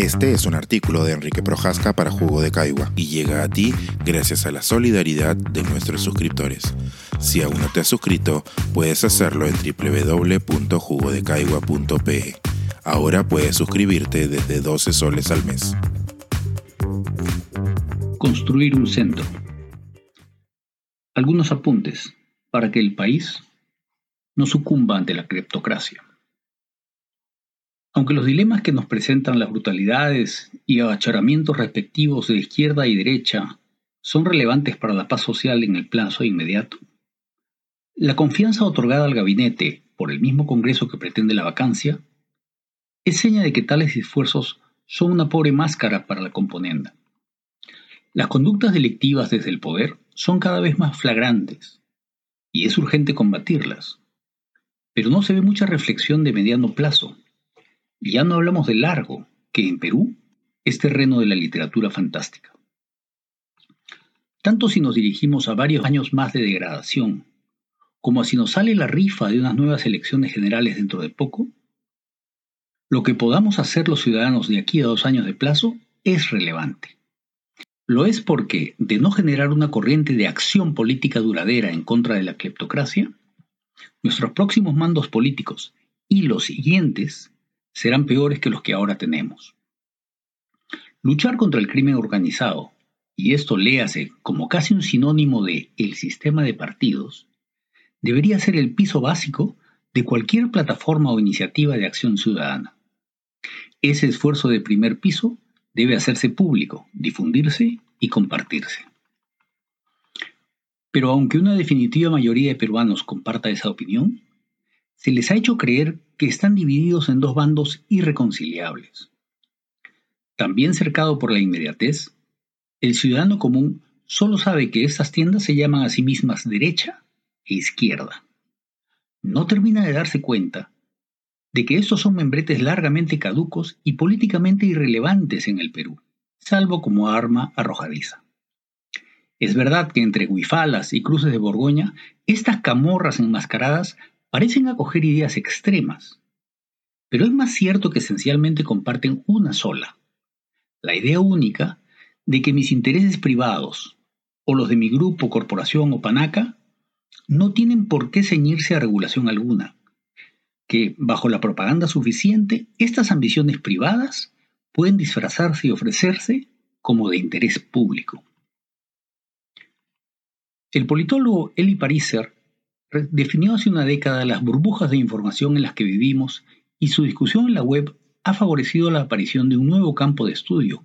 Este es un artículo de Enrique Projasca para Jugo de Caigua y llega a ti gracias a la solidaridad de nuestros suscriptores. Si aún no te has suscrito, puedes hacerlo en www.jugodecaigua.pe. Ahora puedes suscribirte desde 12 soles al mes. Construir un centro. Algunos apuntes para que el país no sucumba ante la criptocracia. Aunque los dilemas que nos presentan las brutalidades y agacharamientos respectivos de izquierda y derecha son relevantes para la paz social en el plazo inmediato, la confianza otorgada al gabinete por el mismo Congreso que pretende la vacancia es seña de que tales esfuerzos son una pobre máscara para la componenda. Las conductas delictivas desde el poder son cada vez más flagrantes y es urgente combatirlas, pero no se ve mucha reflexión de mediano plazo ya no hablamos de largo, que en Perú es terreno de la literatura fantástica. Tanto si nos dirigimos a varios años más de degradación, como si nos sale la rifa de unas nuevas elecciones generales dentro de poco, lo que podamos hacer los ciudadanos de aquí a dos años de plazo es relevante. Lo es porque, de no generar una corriente de acción política duradera en contra de la cleptocracia, nuestros próximos mandos políticos y los siguientes serán peores que los que ahora tenemos. Luchar contra el crimen organizado, y esto léase como casi un sinónimo de el sistema de partidos, debería ser el piso básico de cualquier plataforma o iniciativa de acción ciudadana. Ese esfuerzo de primer piso debe hacerse público, difundirse y compartirse. Pero aunque una definitiva mayoría de peruanos comparta esa opinión, se les ha hecho creer que están divididos en dos bandos irreconciliables. También cercado por la inmediatez, el ciudadano común solo sabe que estas tiendas se llaman a sí mismas derecha e izquierda. No termina de darse cuenta de que estos son membretes largamente caducos y políticamente irrelevantes en el Perú, salvo como arma arrojadiza. Es verdad que entre Guifalas y Cruces de Borgoña, estas camorras enmascaradas parecen acoger ideas extremas, pero es más cierto que esencialmente comparten una sola, la idea única de que mis intereses privados o los de mi grupo, corporación o panaca no tienen por qué ceñirse a regulación alguna, que bajo la propaganda suficiente estas ambiciones privadas pueden disfrazarse y ofrecerse como de interés público. El politólogo Eli Pariser definió hace una década las burbujas de información en las que vivimos y su discusión en la web ha favorecido la aparición de un nuevo campo de estudio,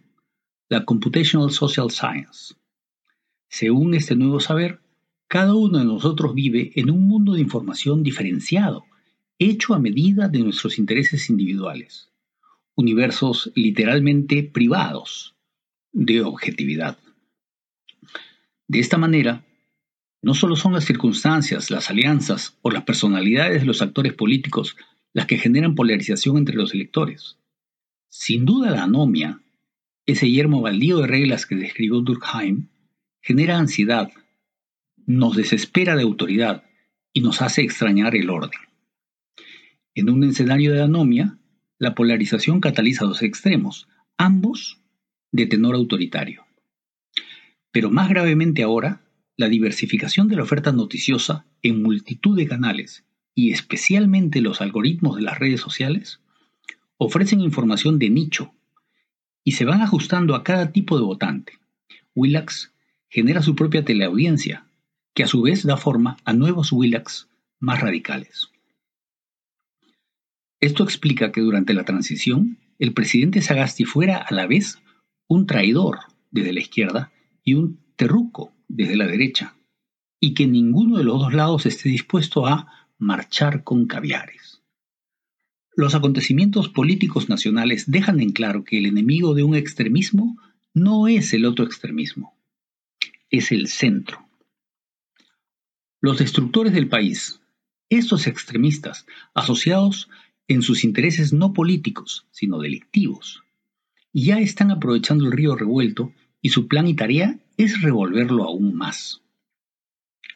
la Computational Social Science. Según este nuevo saber, cada uno de nosotros vive en un mundo de información diferenciado, hecho a medida de nuestros intereses individuales, universos literalmente privados de objetividad. De esta manera, no solo son las circunstancias, las alianzas o las personalidades de los actores políticos las que generan polarización entre los electores. Sin duda la anomia, ese yermo baldío de reglas que describió Durkheim, genera ansiedad, nos desespera de autoridad y nos hace extrañar el orden. En un escenario de anomia, la polarización cataliza dos extremos, ambos de tenor autoritario. Pero más gravemente ahora, la diversificación de la oferta noticiosa en multitud de canales y especialmente los algoritmos de las redes sociales ofrecen información de nicho y se van ajustando a cada tipo de votante. Willax genera su propia teleaudiencia, que a su vez da forma a nuevos Willax más radicales. Esto explica que durante la transición, el presidente Sagasti fuera a la vez un traidor desde la izquierda y un terruco desde la derecha, y que ninguno de los dos lados esté dispuesto a marchar con caviares. Los acontecimientos políticos nacionales dejan en claro que el enemigo de un extremismo no es el otro extremismo, es el centro. Los destructores del país, estos extremistas, asociados en sus intereses no políticos, sino delictivos, ya están aprovechando el río revuelto y su plan y tarea es revolverlo aún más.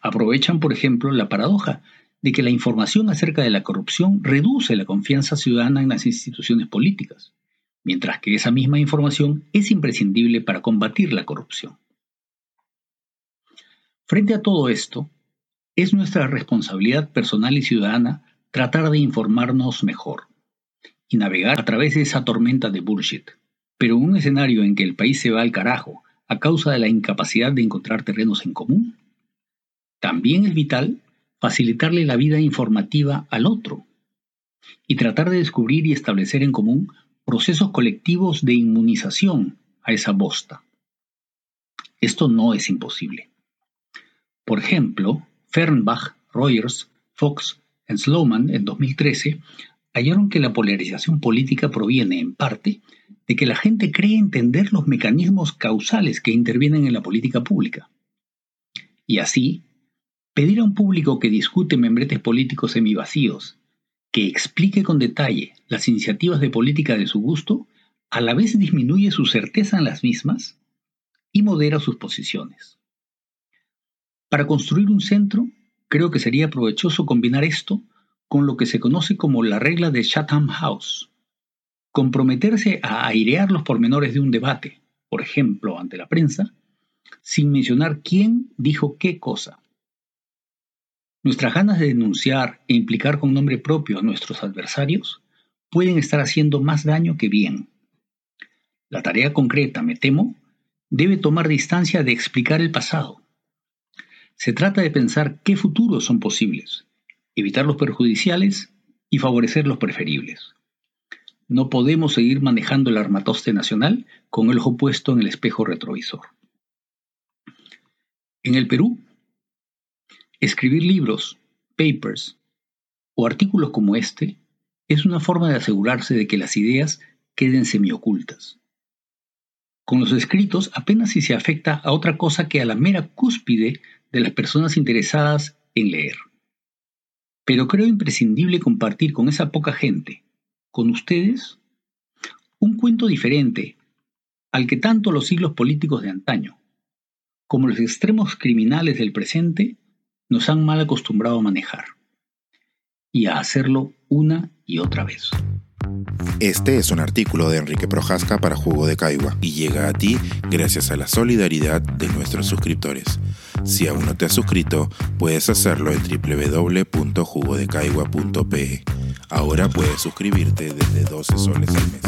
Aprovechan, por ejemplo, la paradoja de que la información acerca de la corrupción reduce la confianza ciudadana en las instituciones políticas, mientras que esa misma información es imprescindible para combatir la corrupción. Frente a todo esto, es nuestra responsabilidad personal y ciudadana tratar de informarnos mejor y navegar a través de esa tormenta de bullshit. Pero en un escenario en que el país se va al carajo a causa de la incapacidad de encontrar terrenos en común, también es vital facilitarle la vida informativa al otro y tratar de descubrir y establecer en común procesos colectivos de inmunización a esa bosta. Esto no es imposible. Por ejemplo, Fernbach, Rogers, Fox y Sloman en 2013 hallaron que la polarización política proviene, en parte, de que la gente cree entender los mecanismos causales que intervienen en la política pública. Y así, pedir a un público que discute membretes políticos semivacíos, que explique con detalle las iniciativas de política de su gusto, a la vez disminuye su certeza en las mismas y modera sus posiciones. Para construir un centro, creo que sería provechoso combinar esto con lo que se conoce como la regla de Chatham House. Comprometerse a airear los pormenores de un debate, por ejemplo, ante la prensa, sin mencionar quién dijo qué cosa. Nuestras ganas de denunciar e implicar con nombre propio a nuestros adversarios pueden estar haciendo más daño que bien. La tarea concreta, me temo, debe tomar distancia de explicar el pasado. Se trata de pensar qué futuros son posibles, evitar los perjudiciales y favorecer los preferibles. No podemos seguir manejando el armatoste nacional con el ojo puesto en el espejo retrovisor. En el Perú, escribir libros, papers o artículos como este es una forma de asegurarse de que las ideas queden semiocultas. Con los escritos apenas si se afecta a otra cosa que a la mera cúspide de las personas interesadas en leer pero creo imprescindible compartir con esa poca gente, con ustedes, un cuento diferente al que tanto los siglos políticos de antaño, como los extremos criminales del presente, nos han mal acostumbrado a manejar, y a hacerlo una y otra vez. Este es un artículo de Enrique Projasca para Jugo de Caigua y llega a ti gracias a la solidaridad de nuestros suscriptores. Si aún no te has suscrito, puedes hacerlo en www.jugodecaigua.pe. Ahora puedes suscribirte desde 12 soles al mes.